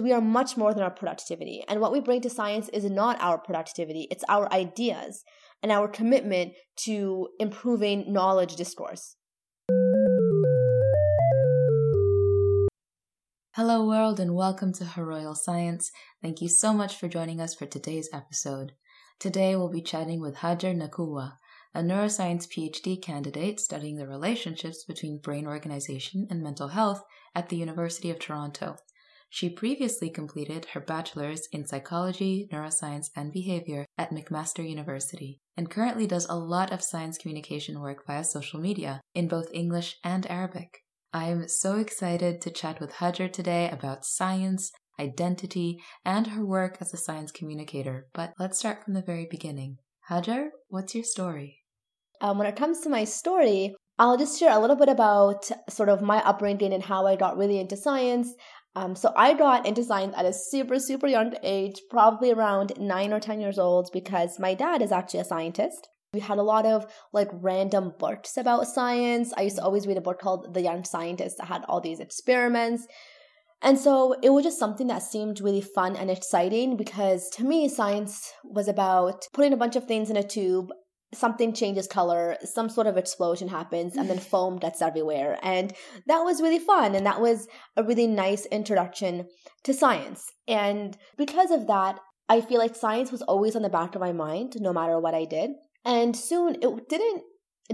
We are much more than our productivity. And what we bring to science is not our productivity, it's our ideas and our commitment to improving knowledge discourse. Hello, world, and welcome to Her Royal Science. Thank you so much for joining us for today's episode. Today, we'll be chatting with Hajar Nakua, a neuroscience PhD candidate studying the relationships between brain organization and mental health at the University of Toronto. She previously completed her bachelor's in psychology, neuroscience, and behavior at McMaster University, and currently does a lot of science communication work via social media in both English and Arabic. I'm so excited to chat with Hajar today about science, identity, and her work as a science communicator. But let's start from the very beginning. Hajar, what's your story? Um, when it comes to my story, I'll just share a little bit about sort of my upbringing and how I got really into science. Um, so I got into science at a super, super young age, probably around nine or 10 years old, because my dad is actually a scientist. We had a lot of like random books about science. I used to always read a book called The Young Scientist that had all these experiments. And so it was just something that seemed really fun and exciting because to me, science was about putting a bunch of things in a tube something changes color, some sort of explosion happens, and then foam gets everywhere. And that was really fun. And that was a really nice introduction to science. And because of that, I feel like science was always on the back of my mind, no matter what I did. And soon it didn't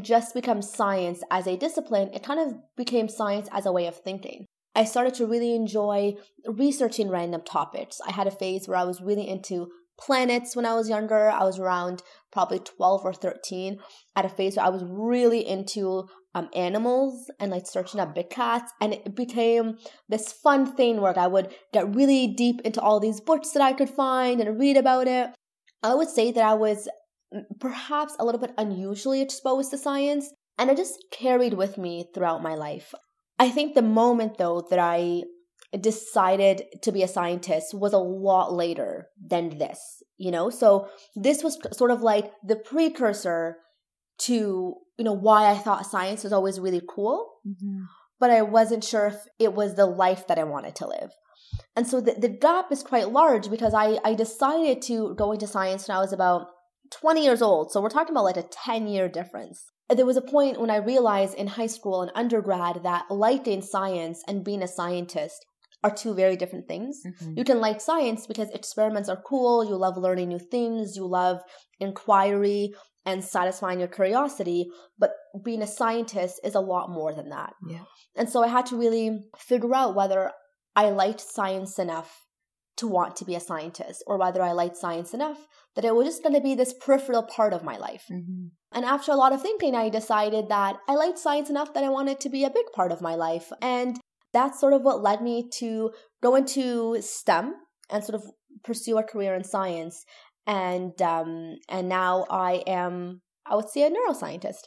just become science as a discipline, it kind of became science as a way of thinking. I started to really enjoy researching random topics. I had a phase where I was really into planets when I was younger. I was around probably 12 or 13 at a phase where I was really into um, animals and like searching up big cats. And it became this fun thing where I would get really deep into all these books that I could find and read about it. I would say that I was mm, perhaps a little bit unusually exposed to science and it just carried with me throughout my life. I think the moment though that I decided to be a scientist was a lot later than this, you know? So this was sort of like the precursor to, you know, why I thought science was always really cool, mm-hmm. but I wasn't sure if it was the life that I wanted to live. And so the, the gap is quite large because I, I decided to go into science when I was about 20 years old. So we're talking about like a 10 year difference. There was a point when I realized in high school and undergrad that liking science and being a scientist are two very different things. Mm-hmm. You can like science because experiments are cool, you love learning new things, you love inquiry and satisfying your curiosity, but being a scientist is a lot more than that. Yeah. And so I had to really figure out whether I liked science enough to want to be a scientist or whether I liked science enough that it was just going to be this peripheral part of my life. Mm-hmm. And after a lot of thinking, I decided that I liked science enough that I wanted to be a big part of my life. And that's sort of what led me to go into STEM and sort of pursue a career in science. And um, and now I am, I would say, a neuroscientist.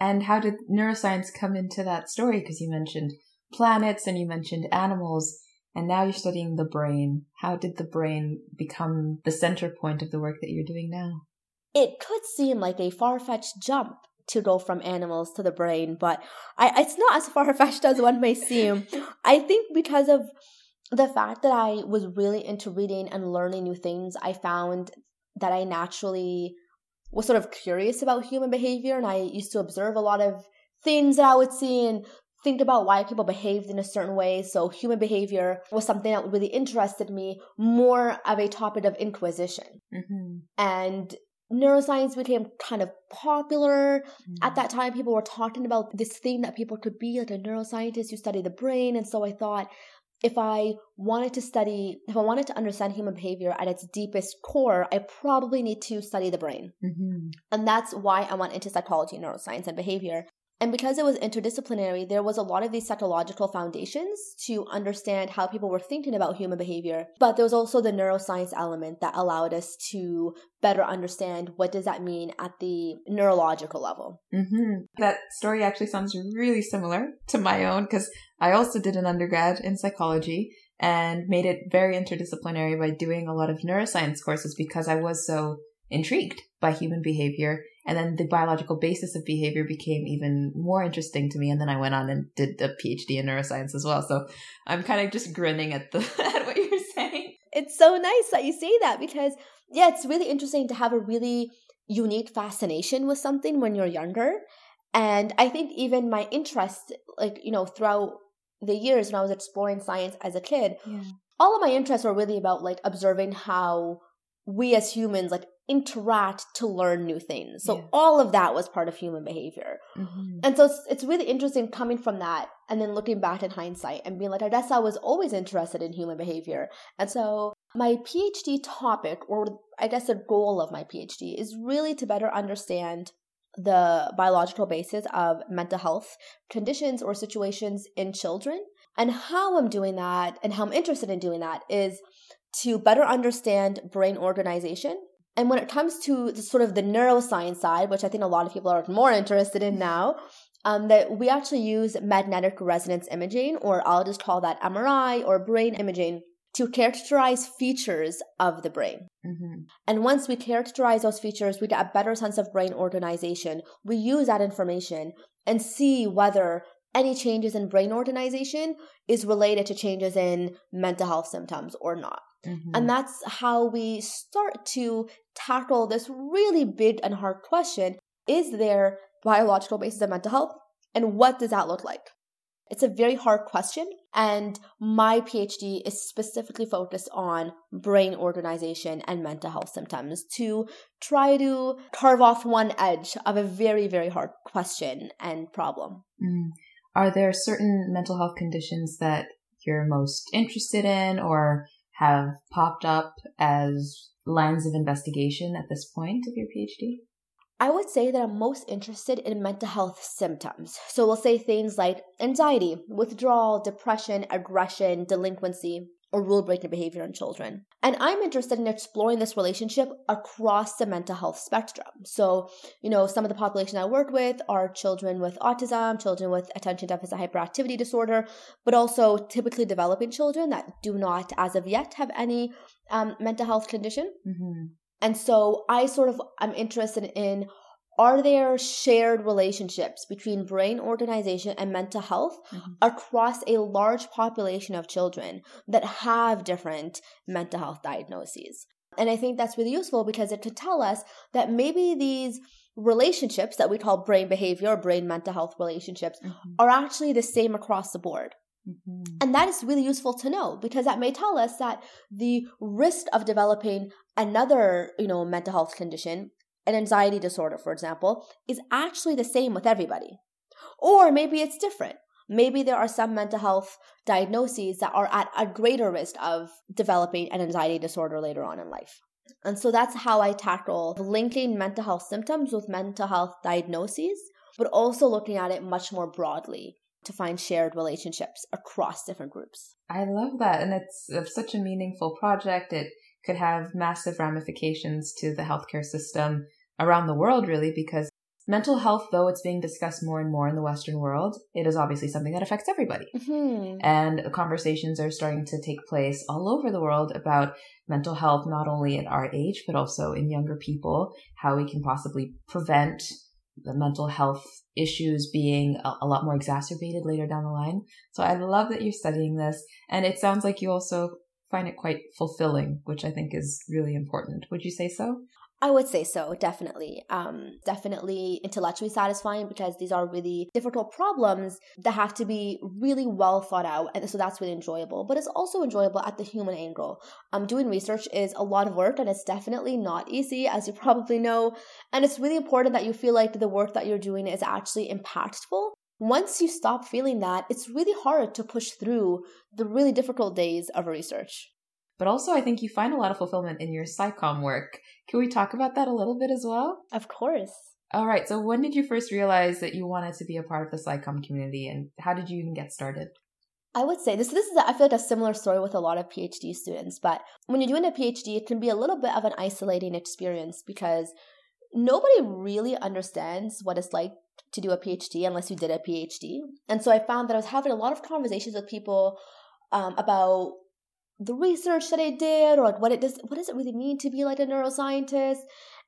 And how did neuroscience come into that story? Because you mentioned planets and you mentioned animals, and now you're studying the brain. How did the brain become the center point of the work that you're doing now? It could seem like a far fetched jump to go from animals to the brain, but I, it's not as far fetched as one may seem. I think because of the fact that I was really into reading and learning new things, I found that I naturally was sort of curious about human behavior, and I used to observe a lot of things that I would see and think about why people behaved in a certain way. So human behavior was something that really interested me, more of a topic of inquisition. Mm-hmm. And neuroscience became kind of popular. Mm-hmm. At that time, people were talking about this thing that people could be like a neuroscientist, you study the brain. And so I thought, if I wanted to study, if I wanted to understand human behavior at its deepest core, I probably need to study the brain. Mm-hmm. And that's why I went into psychology, neuroscience, and behavior. And because it was interdisciplinary, there was a lot of these psychological foundations to understand how people were thinking about human behavior. But there was also the neuroscience element that allowed us to better understand what does that mean at the neurological level. Mm-hmm. That story actually sounds really similar to my own because I also did an undergrad in psychology and made it very interdisciplinary by doing a lot of neuroscience courses because I was so intrigued by human behavior and then the biological basis of behavior became even more interesting to me. And then I went on and did a PhD in neuroscience as well. So I'm kind of just grinning at the at what you're saying. It's so nice that you say that because, yeah, it's really interesting to have a really unique fascination with something when you're younger. And I think even my interest, like, you know, throughout the years when I was exploring science as a kid, yeah. all of my interests were really about like observing how we as humans like interact to learn new things. So yeah. all of that was part of human behavior. Mm-hmm. And so it's, it's really interesting coming from that and then looking back in hindsight and being like, I guess I was always interested in human behavior. And so my PhD topic, or I guess the goal of my PhD, is really to better understand the biological basis of mental health conditions or situations in children. And how I'm doing that and how I'm interested in doing that is to better understand brain organization. And when it comes to the, sort of the neuroscience side, which I think a lot of people are more interested in now, um, that we actually use magnetic resonance imaging, or I'll just call that MRI or brain imaging, to characterize features of the brain. Mm-hmm. And once we characterize those features, we get a better sense of brain organization. We use that information and see whether any changes in brain organization is related to changes in mental health symptoms or not. Mm-hmm. And that's how we start to tackle this really big and hard question Is there biological basis of mental health? And what does that look like? It's a very hard question. And my PhD is specifically focused on brain organization and mental health symptoms to try to carve off one edge of a very, very hard question and problem. Mm. Are there certain mental health conditions that you're most interested in or have popped up as lines of investigation at this point of your PhD? I would say that I'm most interested in mental health symptoms. So we'll say things like anxiety, withdrawal, depression, aggression, delinquency, or rule breaking behavior in children. And I'm interested in exploring this relationship across the mental health spectrum. So, you know, some of the population I work with are children with autism, children with attention deficit hyperactivity disorder, but also typically developing children that do not, as of yet, have any um, mental health condition. Mm-hmm. And so I sort of am interested in are there shared relationships between brain organization and mental health mm-hmm. across a large population of children that have different mental health diagnoses? And I think that's really useful because it could tell us that maybe these relationships that we call brain behavior or brain mental health relationships mm-hmm. are actually the same across the board. Mm-hmm. And that is really useful to know because that may tell us that the risk of developing another, you know, mental health condition, an anxiety disorder, for example, is actually the same with everybody. Or maybe it's different. Maybe there are some mental health diagnoses that are at a greater risk of developing an anxiety disorder later on in life. And so that's how I tackle linking mental health symptoms with mental health diagnoses, but also looking at it much more broadly to find shared relationships across different groups. I love that. And it's, it's such a meaningful project. It could have massive ramifications to the healthcare system around the world, really, because mental health, though it's being discussed more and more in the Western world, it is obviously something that affects everybody. Mm-hmm. And conversations are starting to take place all over the world about mental health, not only at our age, but also in younger people, how we can possibly prevent the mental health issues being a, a, lot more exacerbated later down the line. So I love that you're studying this. And it sounds like you also find it quite fulfilling, which I think is really important. Would you say so? I would say so, definitely. Um, definitely intellectually satisfying because these are really difficult problems that have to be really well thought out. And so that's really enjoyable. But it's also enjoyable at the human angle. Um, doing research is a lot of work and it's definitely not easy, as you probably know. And it's really important that you feel like the work that you're doing is actually impactful. Once you stop feeling that, it's really hard to push through the really difficult days of research. But also, I think you find a lot of fulfillment in your SciComm work. Can we talk about that a little bit as well? Of course. All right. So, when did you first realize that you wanted to be a part of the SciComm community, and how did you even get started? I would say this. This is I feel like a similar story with a lot of PhD students. But when you're doing a PhD, it can be a little bit of an isolating experience because nobody really understands what it's like to do a PhD unless you did a PhD. And so I found that I was having a lot of conversations with people um, about the research that I did or like what it does what does it really mean to be like a neuroscientist?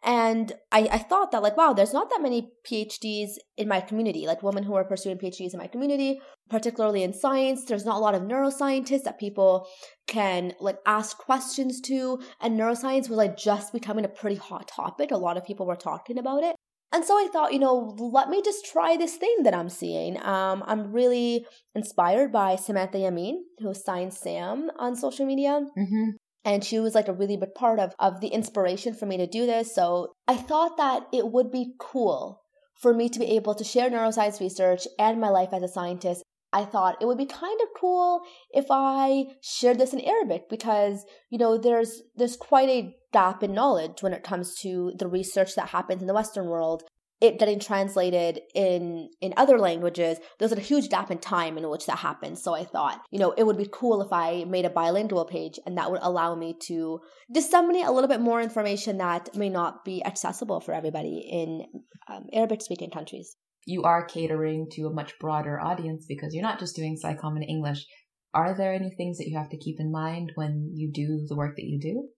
And I, I thought that like, wow, there's not that many PhDs in my community, like women who are pursuing PhDs in my community, particularly in science. There's not a lot of neuroscientists that people can like ask questions to. And neuroscience was like just becoming a pretty hot topic. A lot of people were talking about it. And so I thought, you know, let me just try this thing that I'm seeing. Um, I'm really inspired by Samantha Yammine, who Science Sam on social media. Mm-hmm. And she was like a really big part of, of the inspiration for me to do this. So I thought that it would be cool for me to be able to share neuroscience research and my life as a scientist. I thought it would be kind of cool if I shared this in Arabic because, you know, there's there's quite a gap in knowledge when it comes to the research that happens in the Western world. It getting translated in in other languages, there's a huge gap in time in which that happens. So I thought, you know, it would be cool if I made a bilingual page and that would allow me to disseminate a little bit more information that may not be accessible for everybody in um, Arabic speaking countries. You are catering to a much broader audience because you're not just doing SciComm in English. Are there any things that you have to keep in mind when you do the work that you do?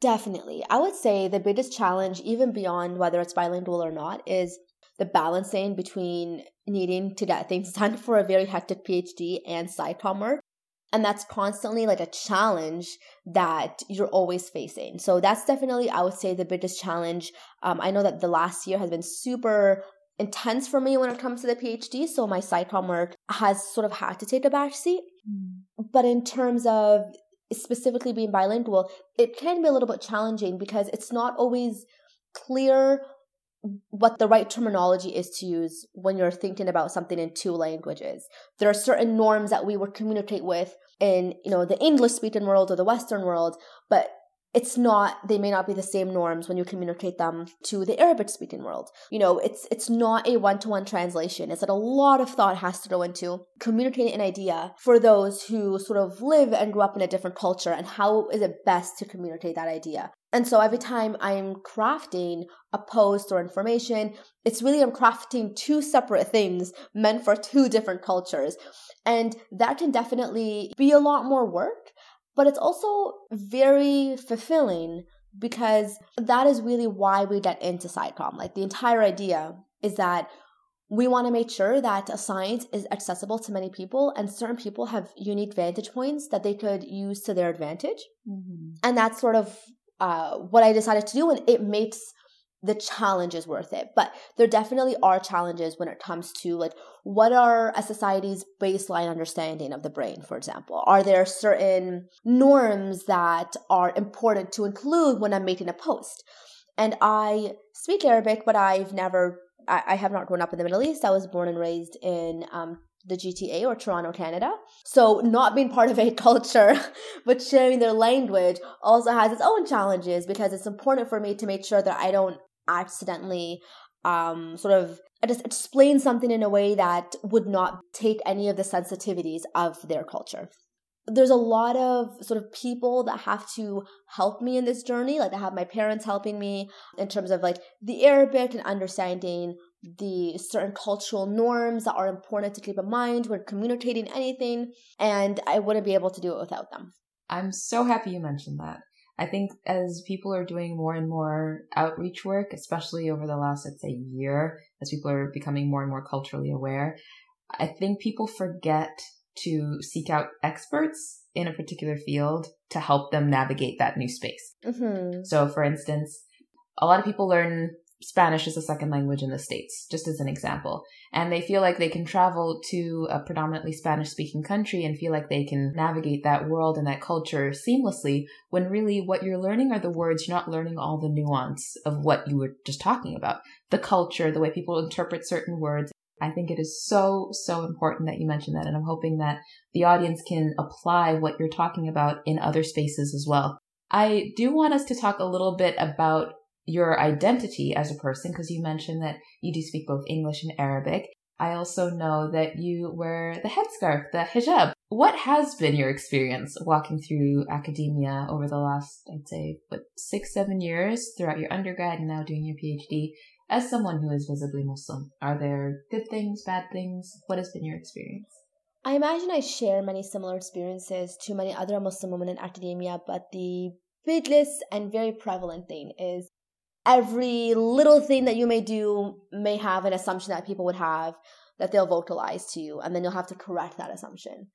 Definitely. I would say the biggest challenge, even beyond whether it's bilingual or not, is the balancing between needing to get things done for a very hectic PhD and SciComm work. And that's constantly like a challenge that you're always facing. So that's definitely, I would say, the biggest challenge. Um, I know that the last year has been super intense for me when it comes to the PhD. So my SciComm work has sort of had to take a backseat. Mm. But in terms of specifically being bilingual, it can be a little bit challenging because it's not always clear what the right terminology is to use when you're thinking about something in two languages. There are certain norms that we would communicate with in, you know, the English speaking world or the Western world, but it's not they may not be the same norms when you communicate them to the arabic speaking world. You know it's it's not a one-to-one translation. It's that a lot of thought has to go into communicating an idea for those who sort of live and grew up in a different culture and how is it best to communicate that idea. And so every time i'm crafting a post or information it's really i'm crafting two separate things meant for two different cultures. And that can definitely be a lot more work but it's also very fulfilling because that is really why we get into SciComm. Like the entire idea is that we want to make sure that a science is accessible to many people and certain people have unique vantage points that they could use to their advantage. Mm-hmm. And that's sort of uh, what I decided to do. And it makes the challenge is worth it. But there definitely are challenges when it comes to like what are a society's baseline understanding of the brain, for example? Are there certain norms that are important to include when I'm making a post? And I speak Arabic, but I've never, I, I have not grown up in the Middle East. I was born and raised in um, the GTA or Toronto, Canada. So not being part of a culture, but sharing their language also has its own challenges because it's important for me to make sure that I don't accidentally um, sort of just explain something in a way that would not take any of the sensitivities of their culture. There's a lot of sort of people that have to help me in this journey. Like I have my parents helping me in terms of like the Arabic and understanding the certain cultural norms that are important to keep in mind when communicating anything. And I wouldn't be able to do it without them. I'm so happy you mentioned that. I think as people are doing more and more outreach work, especially over the last, let's say, year, as people are becoming more and more culturally aware, I think people forget to seek out experts in a particular field to help them navigate that new space. Mm-hmm. So, for instance, a lot of people learn Spanish is a second language in the States, just as an example. And they feel like they can travel to a predominantly Spanish speaking country and feel like they can navigate that world and that culture seamlessly when really what you're learning are the words. You're not learning all the nuance of what you were just talking about. The culture, the way people interpret certain words. I think it is so, so important that you mentioned that. And I'm hoping that the audience can apply what you're talking about in other spaces as well. I do want us to talk a little bit about your identity as a person, because you mentioned that you do speak both English and Arabic. I also know that you wear the headscarf, the hijab. What has been your experience walking through academia over the last, I'd say, what, six, seven years throughout your undergrad and now doing your PhD as someone who is visibly Muslim? Are there good things, bad things? What has been your experience? I imagine I share many similar experiences to many other Muslim women in academia, but the biggest and very prevalent thing is every little thing that you may do may have an assumption that people would have that they'll vocalize to you, and then you'll have to correct that assumption.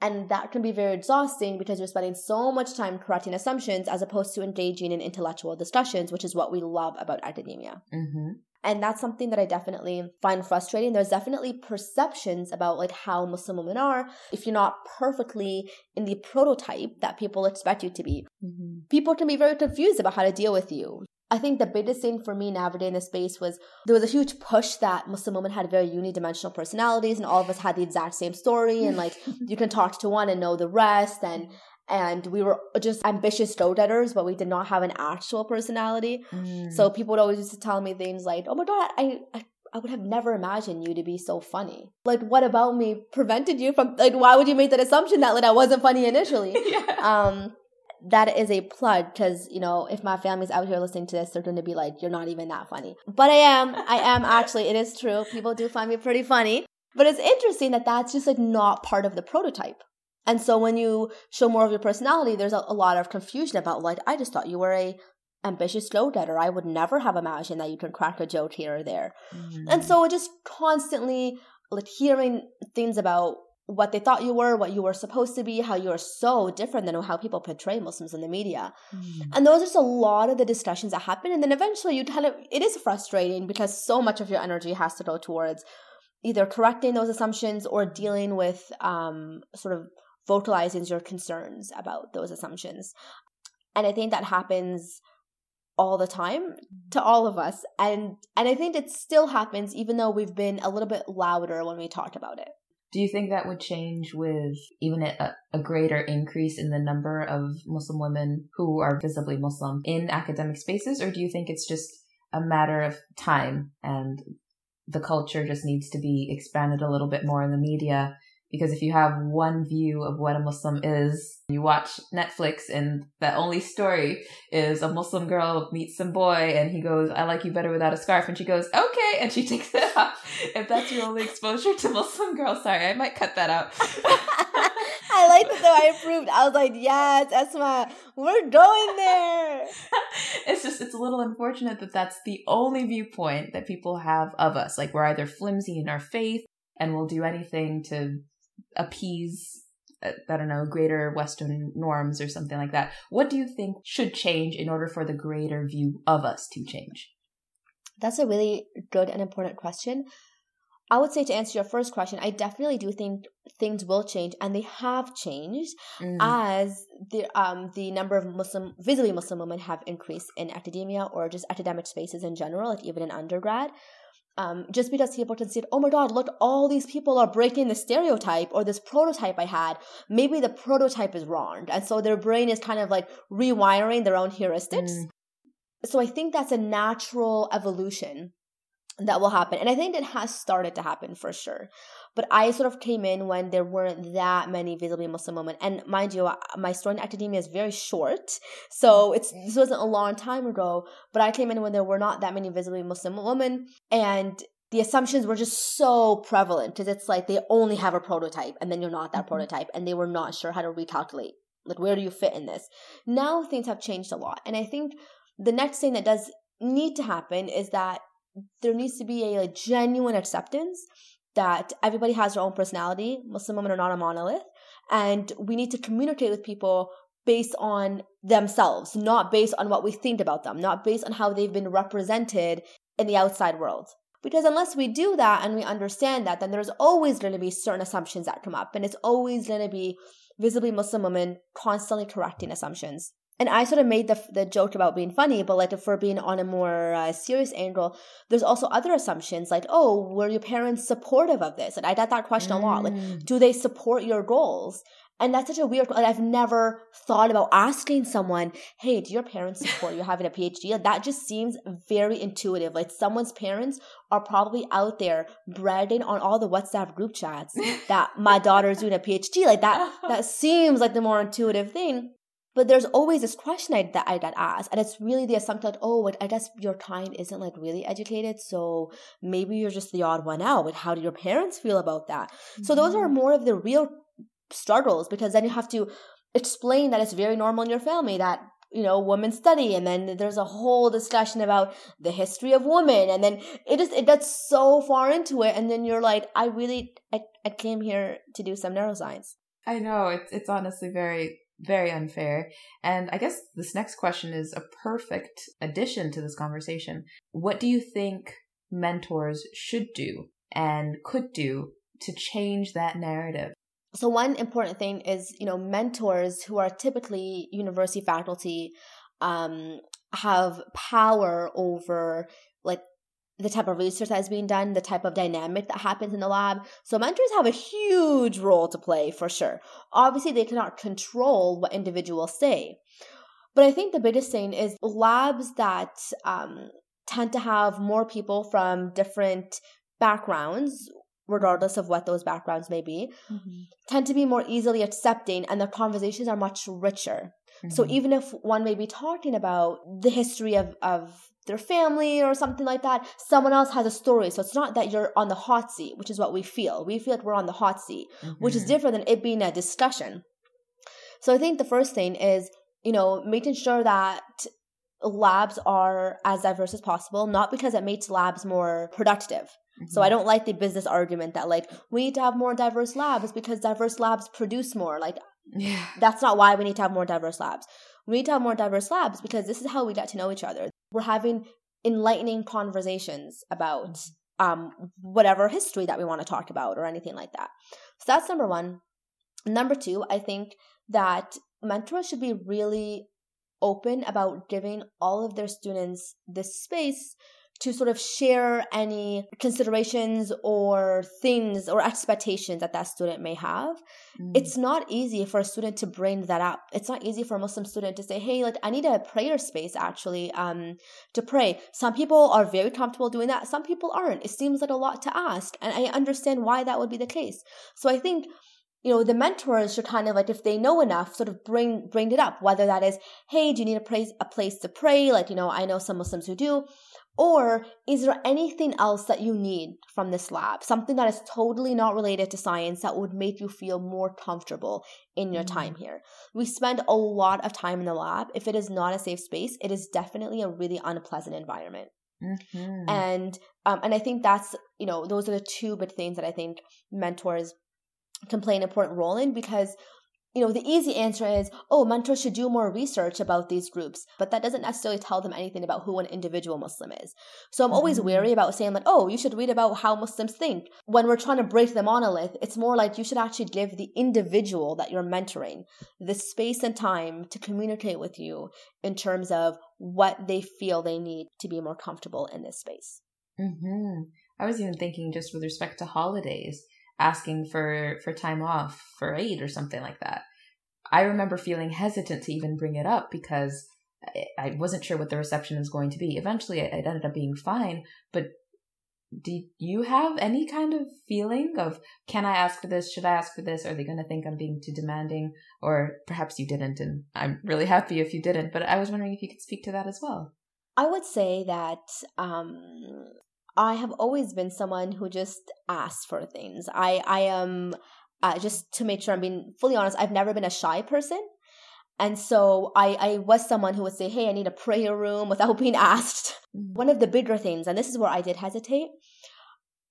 And that can be very exhausting because you're spending so much time correcting assumptions as opposed to engaging in intellectual discussions, which is what we love about academia. Mm-hmm. And that's something that I definitely find frustrating. There's definitely perceptions about like how Muslim women are. If you're not perfectly in the prototype that people expect you to be, mm-hmm. people can be very confused about how to deal with you. I think the biggest thing for me navigating the space was there was a huge push that Muslim women had very unidimensional personalities and all of us had the exact same story and like you can talk to one and know the rest and and we were just ambitious go-getters but we did not have an actual personality mm. so people would always used to tell me things like oh my god I, I I would have never imagined you to be so funny. Like, what about me prevented you from, like, why would you make that assumption that, like, I wasn't funny initially? yeah. Um, that is a plug because you know if my family's out here listening to this they're going to be like you're not even that funny. But i am i am actually it is true. People do find me pretty funny. But it's interesting that that's just like not part of the prototype. And so when you show more of your personality there's a, a lot of confusion about like i just thought you were a ambitious go-getter. I would never have imagined that you can crack a joke here or there. Mm-hmm. and so just constantly like hearing things about what they thought you were, what you were supposed to be, how you are so different than how people portray Muslims in the media. Mm. And those are just a lot of the discussions that happen. And then eventually you kind of, it is frustrating because so much of your energy has to go towards either correcting those assumptions or dealing with um, sort of vocalizing your concerns about those assumptions. And I think that happens all the time to all of us. And and I think it still happens even though we've been a little bit louder when we talk about it. Do you think that would change with even a, a, greater increase in the number of Muslim women who are visibly Muslim in academic spaces? Or do you think it's just a matter of time and the culture just needs to be expanded a little bit more in the media because if you have one view of what a Muslim is, you watch Netflix and the only story is a Muslim girl meets some boy and he goes, I like you better without a scarf. And she goes, okay. And she takes it off. If that's your only exposure to Muslim girls, sorry, I might cut that out. I like that though. I approved. I was like, yes, Asma, we're going there. it's just, it's a little unfortunate that that's the only viewpoint that people have of us. Like we're either flimsy in our faith and we'll do anything to appease uh, I don't know, greater Western norms or something like that. What do you think should change in order for the greater view of us to change? That's a really good and important question. I would say to answer your first question, I definitely do think things will change, and they have changed mm. as the um the number of Muslim visibly Muslim women have increased in academia or just academic spaces in general, like even in undergrad um, just because people can see, oh my god, look, all these people are breaking the stereotype or this prototype I had. Maybe the prototype is wrong. And so their brain is kind of like rewiring their own heuristics. Mm. So I think that's a natural evolution that will happen. And I think it has started to happen for sure. But I sort of came in when there weren't that many visibly Muslim women. And mind you, my story in academia is very short. So it's this wasn't a long time ago. But I came in when there were not that many visibly Muslim women. And the assumptions were just so prevalent because it's like they only have a prototype and then you're not that mm-hmm. prototype. And they were not sure how to recalculate. Like, where do you fit in this? Now things have changed a lot. And I think the next thing that does need to happen is that there needs to be a, a genuine acceptance that everybody has their own personality. Muslim women are not a monolith. And we need to communicate with people based on themselves, not based on what we think about them, not based on how they've been represented in the outside world. Because unless we do that and we understand that, then there's always going to be certain assumptions that come up. And it's always going to be visibly Muslim women constantly correcting assumptions and I sort of made the the joke about being funny, but like if we're being on a more uh, serious angle, there's also other assumptions like, oh, were your parents supportive of this? And I got that question mm. a lot. Like, mm. do they support your goals? And that's such a weird. Like, I've never thought about asking someone, "Hey, do your parents support you having a PhD?" Like, that just seems very intuitive. Like someone's parents are probably out there bragging on all the WhatsApp group chats that my daughter's doing a PhD. Like that. That seems like the more intuitive thing. But there's always this question I, that I get asked, and it's really the assumption that, oh, I guess your kind isn't like really educated, so maybe you're just the odd one out. But how do your parents feel about that? Mm-hmm. So those are mm-hmm. more of the real struggles because then you have to explain that it's very normal in your family that you know women study and then there's a whole discussion about the history of women and then it just it gets so far into it and then you're like i really i, I came here to do some neuroscience i know it's it's honestly very very unfair. And i guess this next question is a perfect addition to this conversation. What do you think mentors should do and could do to change that narrative? So one important thing is you know mentors who are typically university faculty um, have power over the type of research that is being done, the type of dynamic that happens in the lab. So mentors have a huge role to play for sure. Obviously, they cannot control what individuals say. But I think the biggest thing is labs that um, tend to have more people from different backgrounds regardless of what those backgrounds may be, mm-hmm. tend to be more easily accepting and the conversations are much richer. Mm-hmm. So even if one may be talking about the history of, of their family or something like that, someone else has a story. So it's not that you're on the hot seat, which is what we feel. We feel like we're on the hot seat, mm-hmm. which is mm-hmm. different than it being a discussion. So I think the first thing is, you know, making sure that labs are as diverse as possible, not because it makes labs more productive, Mm-hmm. So I mm-hmm. don't like the business argument that like we need to have more diverse labs because diverse labs produce more. Like yeah. that's not why we need to have more diverse labs. We need to have more diverse labs because this is how we get to know each other. We're having enlightening conversations about um whatever history that we want to talk about or anything like that. So that's number 1. Number 2, I think that mentors should be really open about giving all of their students this space to sort of share any considerations or things or expectations that that student may have. Mm. It's not easy for a student to bring that up. It's not easy for a Muslim student to say, "Hey, like I need a prayer space actually um to pray." Some people are very comfortable doing that. Some people aren't. It seems like a lot to ask, and I understand why that would be the case. So I think you know the mentors should kind of like if they know enough sort of bring bring it up whether that is hey do you need a place a place to pray like you know i know some muslims who do or is there anything else that you need from this lab? Something that is totally not related to science that would make you feel more comfortable in your time mm-hmm. here. We spend a lot of time in the lab. If it is not a safe space, it is definitely a really unpleasant environment. Mm-hmm. And um, and I think that's you know those are the two big things that I think mentors can play an important role in because you know, the easy answer is, oh, mentors should do more research about these groups, but that doesn't necessarily tell them anything about who an individual Muslim is. So I'm always mm-hmm. wary about saying like, oh, you should read about how Muslims think. When we're trying to break the monolith, it's more like you should actually give the individual that you're mentoring the space and time to communicate with you in terms of what they feel they need to be more comfortable in this space. Mm-hmm. I was even thinking just with respect to holidays asking for for time off for Eid or something like that. I remember feeling hesitant to even bring it up because I wasn't sure what the reception was going to be. Eventually, it ended up being fine. But do you have any kind of feeling of can I ask for this? Should I ask for this? Are they going to think I'm being too demanding? Or perhaps you didn't, and I'm really happy if you didn't. But I was wondering if you could speak to that as well. I would say that um, I have always been someone who just asks for things. I I am uh, just to make sure I'm being fully honest. I've never been a shy person, and so I I was someone who would say, "Hey, I need a prayer room," without being asked. Mm-hmm. One of the bigger things, and this is where I did hesitate.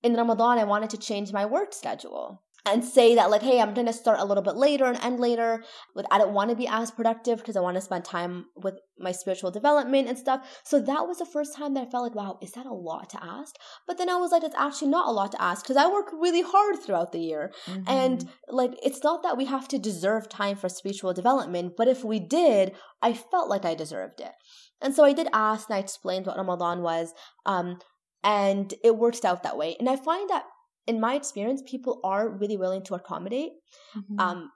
In Ramadan, I wanted to change my work schedule and say that like hey i'm going to start a little bit later and end later like i don't want to be as productive because i want to spend time with my spiritual development and stuff. So that was the first time that i felt like wow is that a lot to ask? But then i was like it's actually not a lot to ask because i work really hard throughout the year. Mm-hmm. and like it's not that we have to deserve time for spiritual development but if we did i felt like i deserved it. And so i did ask and i explained what ramadan was um and it worked out that way. And i find that in my experience, people are really willing to accommodate. Mm-hmm. Um,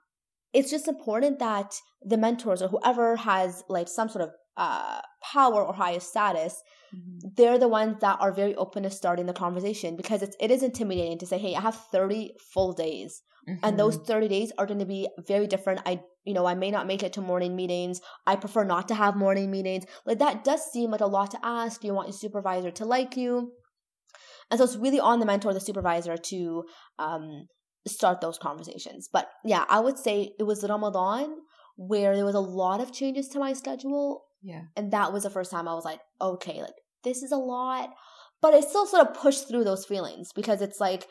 it's just important that the mentors or whoever has like some sort of uh, power or highest status, Mm-hmm. they're the ones that are very open to starting the conversation because it's, it is intimidating to say, hey, I have 30 full days and those Mm-hmm. 30 days are going to be very different i you know i may not make it to morning meetings i prefer not to have morning meetings like that does seem like a lot to ask you want your supervisor to like you and so it's really on the mentor the supervisor to um start those conversations. But yeah i would say it was ramadan where there was a lot of changes to my schedule. Yeah. and that was the first time i was like okay like this is a lot. But i still sort of pushed through those feelings because it's like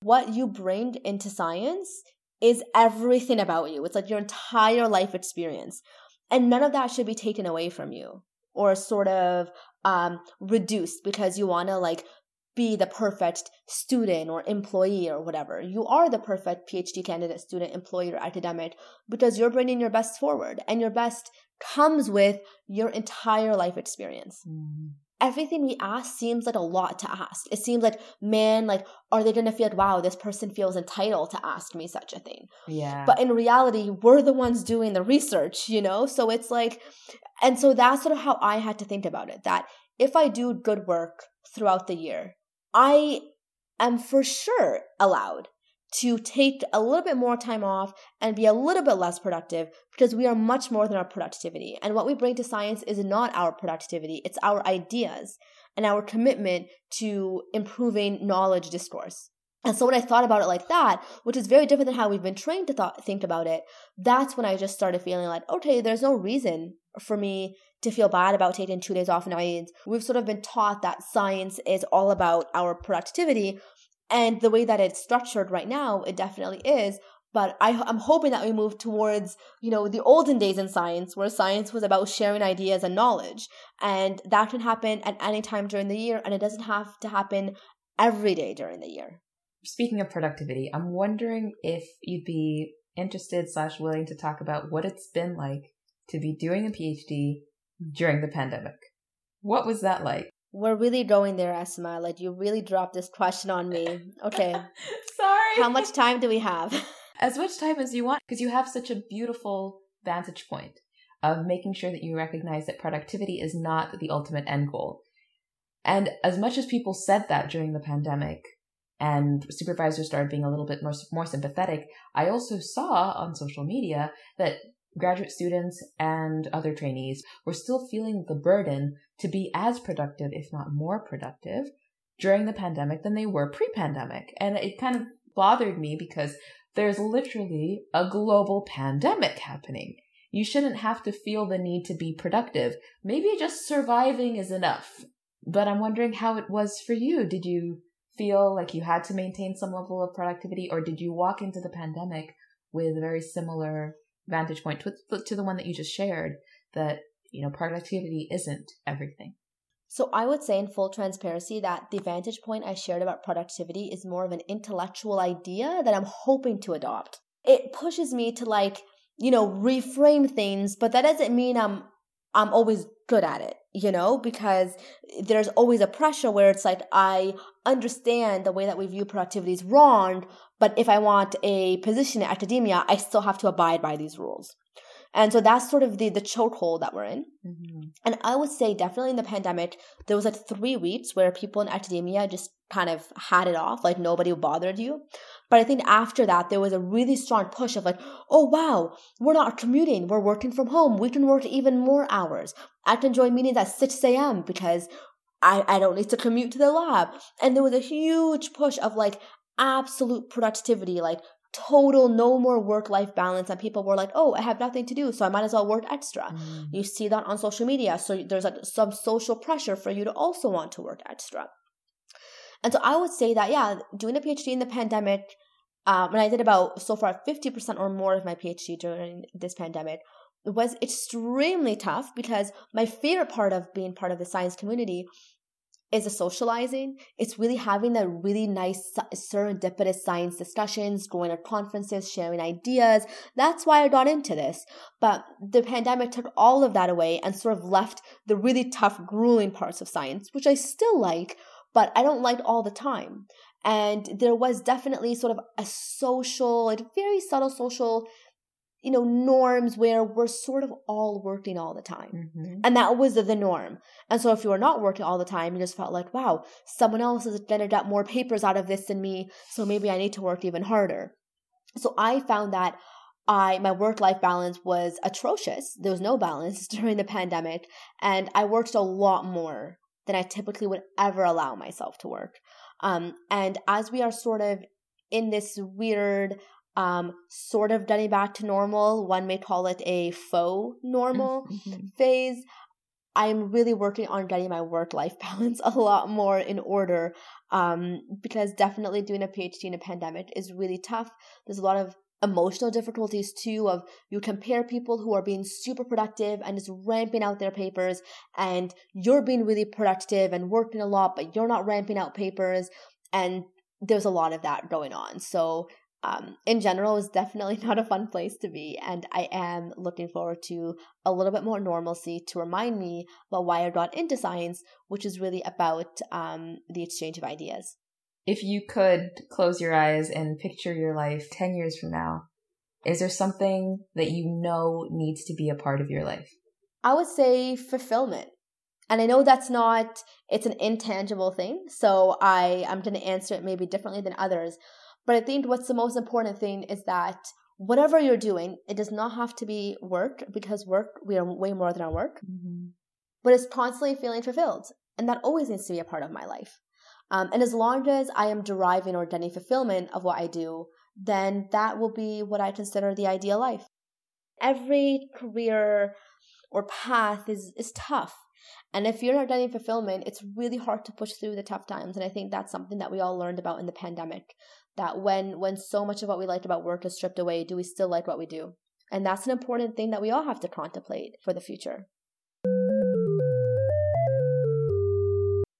what you bring into science is everything about you. It's like your entire life experience. And none of that should be taken away from you or sort of um reduced because you want to like be the perfect student or employee or whatever you are the perfect phd candidate student employee or academic because you're bringing your best forward and your best comes with your entire life experience Mhm. everything we ask seems like a lot to ask. It seems like, man, like, are they gonna feel like, wow, this person feels entitled to ask me such a thing? Yeah. But in reality, we're the ones doing the research, you know? So it's like, and so that's sort of how I had to think about it that if I do good work throughout the year, I am for sure allowed to take a little bit more time off and be a little bit less productive because we are much more than our productivity. And what we bring to science is not our productivity, it's our ideas and our commitment to improving knowledge discourse. And so when I thought about it like that, which is very different than how we've been trained to thought, think about it, that's when I just started feeling like, okay, there's no reason for me to feel bad about taking two days off in Eid. We've sort of been taught that science is all about our productivity. And the way that it's structured right now, it definitely is. But I, I'm hoping that we move towards, you know, the olden days in science, where science was about sharing ideas and knowledge. And that can happen at any time during the year, and it doesn't have to happen every day during the year. Speaking of productivity, I'm wondering if you'd be interested slash willing to talk about what it's been like to be doing a PhD during the pandemic. What was that like? We're really going there, Asma. Like, you really dropped this question on me. Okay. Sorry. How much time do we have? As much time as you want, because you have such a beautiful vantage point of making sure that you recognize that productivity is not the ultimate end goal. And as much as people said that during the pandemic, and supervisors started being a little bit more, more sympathetic, I also saw on social media that graduate students and other trainees were still feeling the burden to be as productive, if not more productive, during the pandemic than they were pre pandemic. And it kind of bothered me because there's literally a global pandemic happening. You shouldn't have to feel the need to be productive. Maybe just surviving is enough. But I'm wondering how it was for you. Did you feel like you had to maintain some level of productivity, or did you walk into the pandemic with very similar vantage point to, to the one that you just shared that, you know, productivity isn't everything? So I would say in full transparency that the vantage point I shared about productivity is more of an intellectual idea that I'm hoping to adopt. It pushes me to like, you know, reframe things, but that doesn't mean I'm I'm always good at it, you know, because there's always a pressure where it's like I understand the way that we view productivity is wrong, but if I want a position in academia, I still have to abide by these rules. And so that's sort of the the chokehold that we're in. Mm-hmm. And I would say definitely in the pandemic, there was like three weeks where people in academia just kind of had it off, like nobody bothered you. But I think after that, there was a really strong push of like, oh wow, we're not commuting, we're working from home, we can work even more hours. I can join meetings at 6 a.m. because I, I don't need to commute to the lab. And there was a huge push of like absolute productivity, like total no more work life balance and people were like oh i have nothing to do so i might as well work extra Mm-hmm. you see that on social media so there's like some social pressure for you to also want to work extra and so i would say that yeah doing a phd in the pandemic um, and i did about so far 50% or more of my phd during this pandemic was extremely tough because my favorite part of being part of the science community is the socializing. It's really having that really nice serendipitous science discussions, going to conferences, sharing ideas. That's why I got into this. But the pandemic took all of that away and sort of left the really tough, grueling parts of science, which I still like, but I don't like all the time. And there was definitely sort of a social, like very subtle social you know, norms where we're sort of all working all the time. Mm-hmm. And that was the norm. And so if you were not working all the time, you just felt like, wow, someone else has generated out more papers out of this than me. So maybe I need to work even harder. So I found that I my work life balance was atrocious. There was no balance during the pandemic, and I worked a lot more than I typically would ever allow myself to work. Um, and as we are sort of in this weird um, sort of getting back to normal, one may call it a faux normal Mm-hmm. phase. I'm really working on getting my work life balance a lot more in order um, because definitely doing a PhD in a pandemic is really tough. There's a lot of emotional difficulties too of you compare people who are being super productive and just ramping out their papers and you're being really productive and working a lot but you're not ramping out papers and there's a lot of that going on so um, in general is definitely not a fun place to be and i am looking forward to a little bit more normalcy to remind me about why i got into science which is really about um, the exchange of ideas If you could close your eyes and picture your life 10 years from now, is there something that you know needs to be a part of your life? I would say fulfillment. And I know that's not it's an intangible thing, so I I'm going to answer it maybe differently than others, but I think what's the most important thing is that whatever you're doing, it does not have to be work because work we are way more than our work, Mm-hmm. but it's constantly feeling fulfilled, and that always needs to be a part of my life. Um, and as long as I am deriving or getting fulfillment of what I do, then that will be what I consider the ideal life. Every career or path is is tough. And if you're not getting fulfillment, it's really hard to push through the tough times. And I think that's something that we all learned about in the pandemic. That when when so much of what we liked about work is stripped away, do we still like what we do? And that's an important thing that we all have to contemplate for the future.